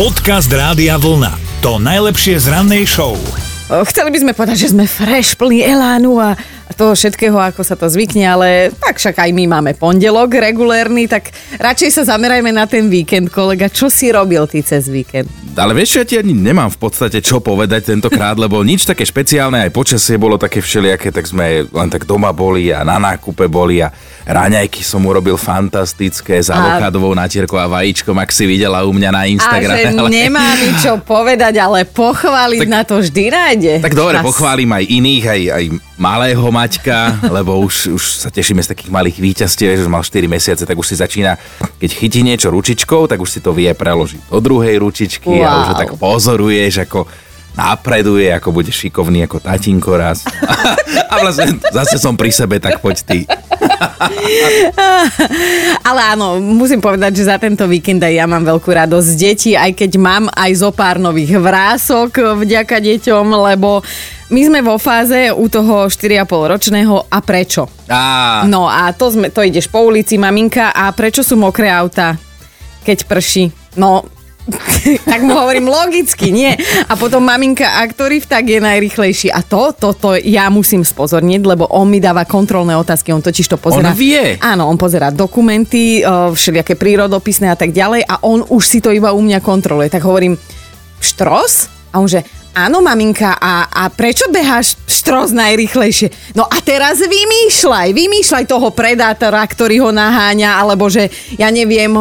Podcast Rádia Vlna. To najlepšie z rannej show. Chceli by sme povedať, že sme fresh, plný elánu a toho všetkého, ako sa to zvykne, ale tak však aj my máme pondelok regulérny, tak radšej sa zamerajme na ten víkend, kolega. Čo si robil ty cez víkend? Ale vieš, ja ti ani nemám v podstate čo povedať tentokrát, lebo nič také špeciálne, aj počasie bolo také všelijaké, tak sme len tak doma boli a na nákupe boli a raňajky som urobil fantastické s avokádovou natierkou a vajíčkom, ak si videla u mňa na Instagrame. A že ale... nemá mi čo povedať, ale pochváliť tak, na to vždy nájde. Tak dobre, pochválim aj iných, aj, aj malého Maťka, lebo už, už sa tešíme z takých malých výťastiev, že už mal 4 mesiace, tak už si začína, keď chytí niečo ručičkou, tak už si to vie preložiť do druhej ručičky wow. a už ho tak pozoruješ, ako napreduje, ako bude šikovný ako tatinko raz. a vlastne zase som pri sebe, tak poď ty. Ale áno, musím povedať, že za tento víkend aj ja mám veľkú radosť z detí, aj keď mám aj zo pár nových vrások vďaka deťom, lebo my sme vo fáze u toho 4,5 ročného a prečo? Á. No a to, sme, to ideš po ulici, maminka, a prečo sú mokré auta, keď prší? No, tak mu hovorím logicky, nie. A potom maminka, a ktorý vtak je najrychlejší? A to, toto to ja musím spozorniť, lebo on mi dáva kontrolné otázky, on totiž to pozera. On vie. Áno, on pozera dokumenty, všelijaké prírodopisné a tak ďalej a on už si to iba u mňa kontroluje. Tak hovorím, štros? A on že, Áno, maminka, a, a prečo beháš štros najrychlejšie? No a teraz vymýšľaj, vymýšľaj toho predátora, ktorý ho naháňa, alebo že, ja neviem,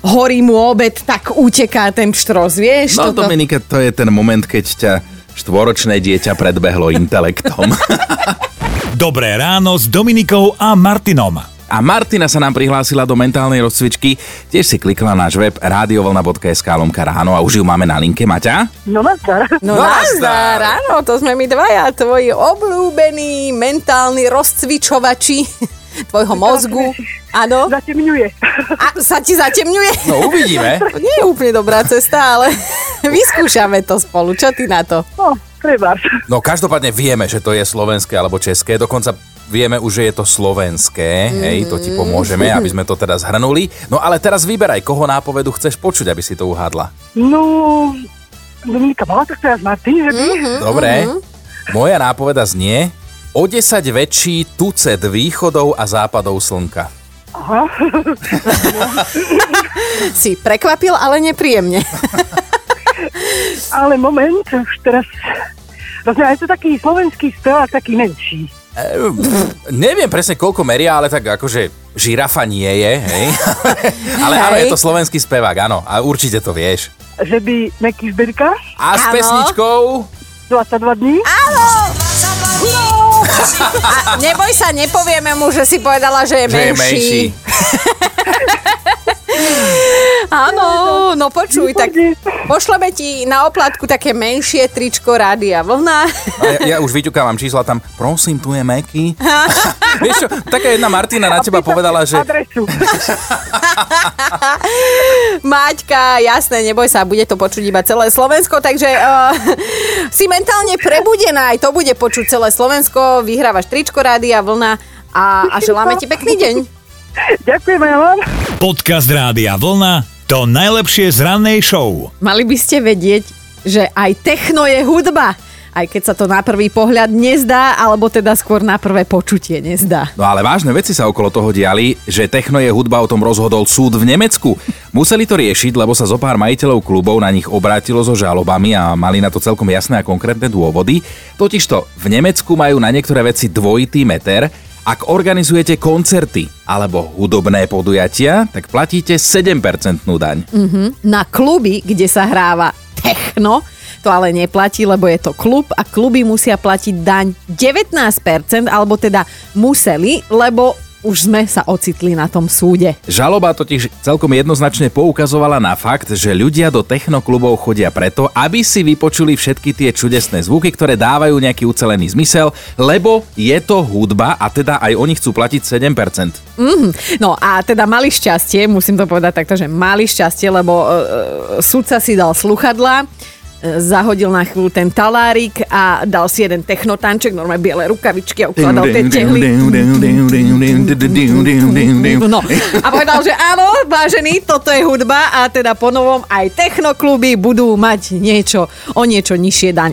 horí mu obed, tak uteká ten štros, vieš? No, toto? Dominika, to je ten moment, keď ťa štvoročné dieťa predbehlo intelektom. Dobré ráno s Dominikou a Martinom. A Martina sa nám prihlásila do mentálnej rozcvičky. Tiež si klikla náš web radiovolna.sk lomka ráno a už ju máme na linke. Maťa? No nazdar. No, no nazdar, áno, to sme my dvaja, tvoji obľúbení mentálni rozcvičovači tvojho mozgu. Áno. Zatemňuje. A sa ti zatemňuje? No uvidíme. Nie je úplne dobrá cesta, ale vyskúšame to spolu. Čo ty na to? No, treba. No každopádne vieme, že to je slovenské alebo české. Dokonca vieme už, že je to slovenské, mm-hmm. hej, to ti pomôžeme, aby sme to teda zhrnuli. No ale teraz vyberaj, koho nápovedu chceš počuť, aby si to uhádla. No, Dominika, mala to teraz Martin, že by? Mm-hmm. Dobre, mm-hmm. moja nápoveda znie o 10 väčší tucet východov a západov slnka. Aha. si prekvapil, ale nepríjemne. ale moment, už teraz... Rozumiem, je to taký slovenský spevák, taký menší. Ehm, neviem presne koľko meria, ale tak akože žirafa nie je, hej. ale áno, je to slovenský spevák, áno. A určite to vieš. Že by Meky Zberka? A s pesničkou? 22 dní? Áno! A neboj sa, nepovieme mu, že si povedala, že je že menší. Je menší. Áno, no počuj, tak pošleme ti na oplatku také menšie tričko Rádia Vlna. Ja, ja už vyťukávam čísla tam, prosím, tu je Meky. Vieš čo, taká jedna Martina na teba povedala, že... Maťka, jasné, neboj sa, bude to počuť iba celé Slovensko, takže uh, si mentálne prebudená, aj to bude počuť celé Slovensko, vyhrávaš tričko Rádia Vlna a, a želáme ti pekný deň. Ďakujem aj vám. Podcast Rádia Vlna to najlepšie z rannej show. Mali by ste vedieť, že aj techno je hudba. Aj keď sa to na prvý pohľad nezdá, alebo teda skôr na prvé počutie nezdá. No ale vážne veci sa okolo toho diali, že techno je hudba, o tom rozhodol súd v Nemecku. Museli to riešiť, lebo sa zo pár majiteľov klubov na nich obrátilo so žalobami a mali na to celkom jasné a konkrétne dôvody. Totižto v Nemecku majú na niektoré veci dvojitý meter, ak organizujete koncerty alebo hudobné podujatia, tak platíte 7% daň. Mm-hmm. Na kluby, kde sa hráva techno, to ale neplatí, lebo je to klub a kluby musia platiť daň 19%, alebo teda museli, lebo už sme sa ocitli na tom súde. Žaloba totiž celkom jednoznačne poukazovala na fakt, že ľudia do technoklubov chodia preto, aby si vypočuli všetky tie čudesné zvuky, ktoré dávajú nejaký ucelený zmysel, lebo je to hudba a teda aj oni chcú platiť 7%. Mm, no a teda mali šťastie, musím to povedať takto, že mali šťastie, lebo uh, sudca si dal sluchadla, e, zahodil na chvíľu ten talárik a dal si jeden technotanček, normálne biele rukavičky a ukladal tie tehly. No a povedal, že áno, vážený, toto je hudba a teda po novom aj technokluby budú mať niečo, o niečo nižšie daň.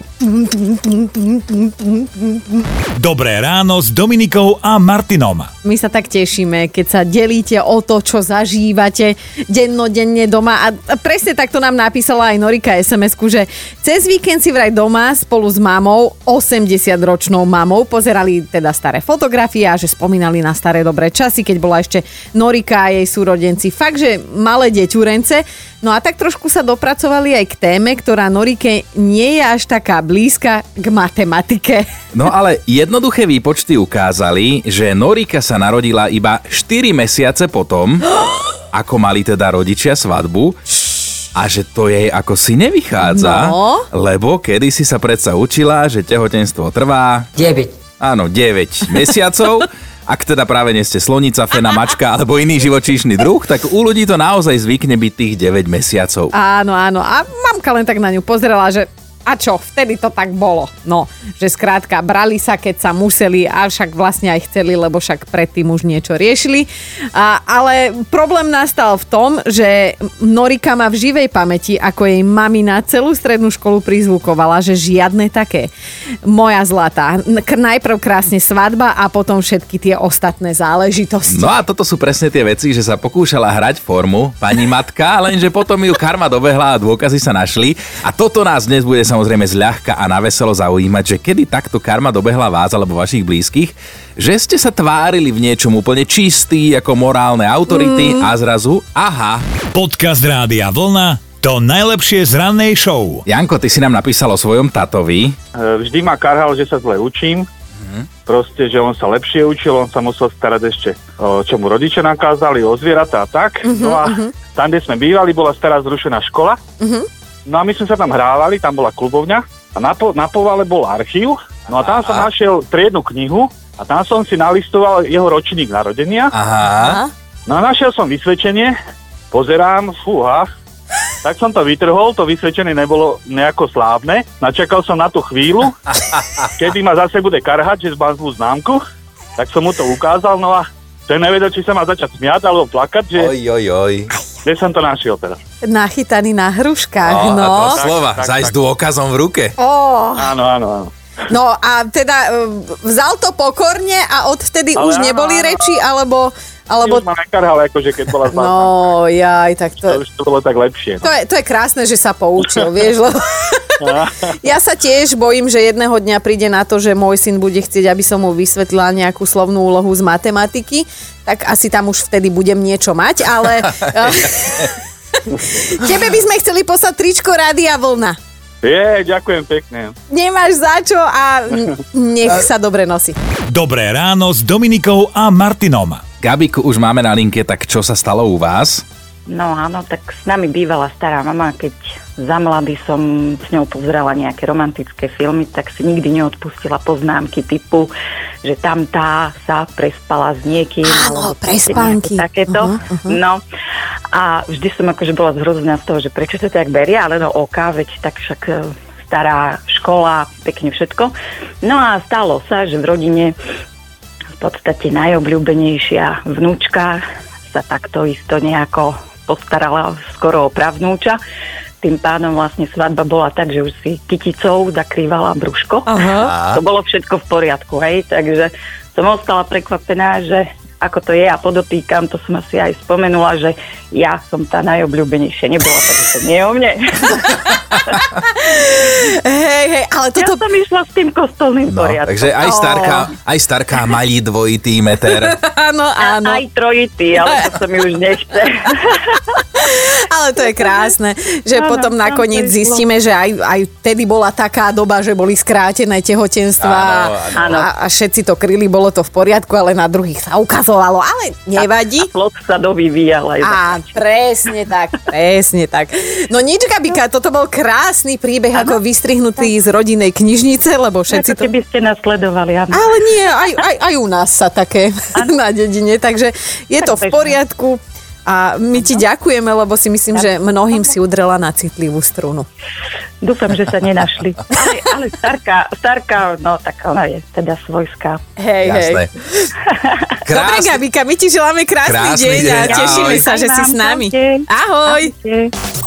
Dobré ráno s Dominikou a Martinom. My sa tak tešíme, keď sa delíte o to, čo zažívate dennodenne doma. A presne takto nám napísala aj Norika sms že cez víkend si vraj doma spolu s mamou, 80-ročnou mamou, pozerali teda staré fotografie a že spomínali na staré dobré časy, keď bola ešte Norika a jej súrodenci. Fakt, že malé deťurence. No a tak trošku sa dopracovali aj k téme, ktorá Norike nie je až taká blízka k matematike. No ale jednoduché výpočty ukázali, že Norika sa narodila iba 4 mesiace potom, ako mali teda rodičia svadbu a že to jej ako si nevychádza, No. lebo kedy si sa predsa učila, že tehotenstvo trvá 9. Áno, 9 mesiacov. Ak teda práve nie ste slonica, fena, mačka alebo iný živočíšny druh, tak u ľudí to naozaj zvykne byť tých 9 mesiacov. Áno, áno. A mamka len tak na ňu pozerala, že a čo, vtedy to tak bolo. No, že skrátka brali sa, keď sa museli, a však vlastne aj chceli, lebo však predtým už niečo riešili. A, ale problém nastal v tom, že Norika má v živej pamäti, ako jej mamina celú strednú školu prizvukovala, že žiadne také. Moja zlatá. Najprv krásne svadba a potom všetky tie ostatné záležitosti. No a toto sú presne tie veci, že sa pokúšala hrať formu pani matka, lenže potom ju karma dobehla a dôkazy sa našli. A toto nás dnes bude samozrejme zľahka a na veselo zaujímať, že kedy takto karma dobehla vás alebo vašich blízkych, že ste sa tvárili v niečom úplne čistý ako morálne autority mm. a zrazu, aha, Podcast Rádia Vlna to najlepšie z rannej show. Janko, ty si nám napísal o svojom tatovi. E, vždy ma karhal, že sa zle učím. Proste, že on sa lepšie učil, on sa musel starať ešte, o, čo mu rodičia nakázali, o zvieratá a tak. No a tam, kde sme bývali, bola stará zrušená škola. No a my sme sa tam hrávali, tam bola klubovňa a na, po, na povale bol archív. No a tam som našiel triednu knihu a tam som si nalistoval jeho ročník narodenia. Aha. No a našiel som vysvedčenie, pozerám, fúha, tak som to vytrhol, to vysvedčenie nebolo nejako slávne. Načakal som na tú chvíľu, kedy ma zase bude karhať, že mám zlú známku. Tak som mu to ukázal, no a ten nevedel, či sa má začať smiať alebo plakať, že Oj, oj, oj. Kde som to našiel teraz. Nachytaný na hruškách, No, no. a to Tak, slova, tak, zajsť tak. dôkazom v ruke. Oh. Áno, áno, áno. No a teda e, vzal to pokorne a odvtedy Ale už áno, neboli áno. reči, alebo... alebo... Už ma nekarhal, akože keď bola zlá. No, jaj, tak To to, už to bolo tak lepšie. to, je, to je krásne, že sa poučil, vieš, lebo... Ja sa tiež bojím, že jedného dňa príde na to, že môj syn bude chcieť, aby som mu vysvetlila nejakú slovnú úlohu z matematiky, tak asi tam už vtedy budem niečo mať, ale... Tebe by sme chceli poslať tričko Rádia Vlna. Je, ďakujem pekne. Nemáš za čo a nech sa dobre nosí. Dobré ráno s Dominikou a Martinom. Gabiku už máme na linke, tak čo sa stalo u vás? No áno, tak s nami bývala stará mama, keď za mlady som s ňou pozerala nejaké romantické filmy, tak si nikdy neodpustila poznámky typu, že tam tá sa prespala s niekým. Áno, prespánky. Takéto. Uh-huh, uh-huh. No a vždy som akože bola zhrozená z toho, že prečo to tak beria, ale no oka, veď tak však e, stará škola, pekne všetko. No a stalo sa, že v rodine v podstate najobľúbenejšia vnúčka sa takto isto nejako postarala skoro o pravnúča. Tým pádom vlastne svadba bola tak, že už si kyticou zakrývala brúško. Aha. To bolo všetko v poriadku, hej, takže som ostala prekvapená, že ako to je a podotýkam, to som asi aj spomenula, že ja som tá najobľúbenejšia nebola, takže to nie o mne. Hej, hej, ale Ja toto... som išla s tým kostolným No, poriadkom. takže aj starka, aj starká malý dvojitý meter. Áno, áno. Aj trojitý, ale to sa mi už nechce. Ale to je krásne, že Áno, potom nakoniec zistíme, že aj, aj vtedy bola taká doba, že boli skrátené tehotenstva Áno, áno. A, a všetci to kryli, bolo to v poriadku, ale na druhých sa ukazovalo, ale nevadí. A plot sa dovyvíjal aj A presne tak, presne tak. No nič, Gabika, toto bol krásny príbeh, ano? ako vystrihnutý z rodinnej knižnice, lebo všetci ako to... Keby ste nasledovali. áno. Ale nie, aj, aj, aj u nás sa také ano? na dedine, takže je tak to v poriadku. A my ti ďakujeme, lebo si myslím, že mnohým si udrela na citlivú strunu. Dúfam, že sa nenašli. Ale, ale starka, starka, no tak ona je teda svojská. Hej, Jasné. hej. Krásne. Dobre, Gabika, my ti želáme krásny, krásny deň, deň a tešíme Ahoj. sa, že si s nami. Ahoj. Ahojte.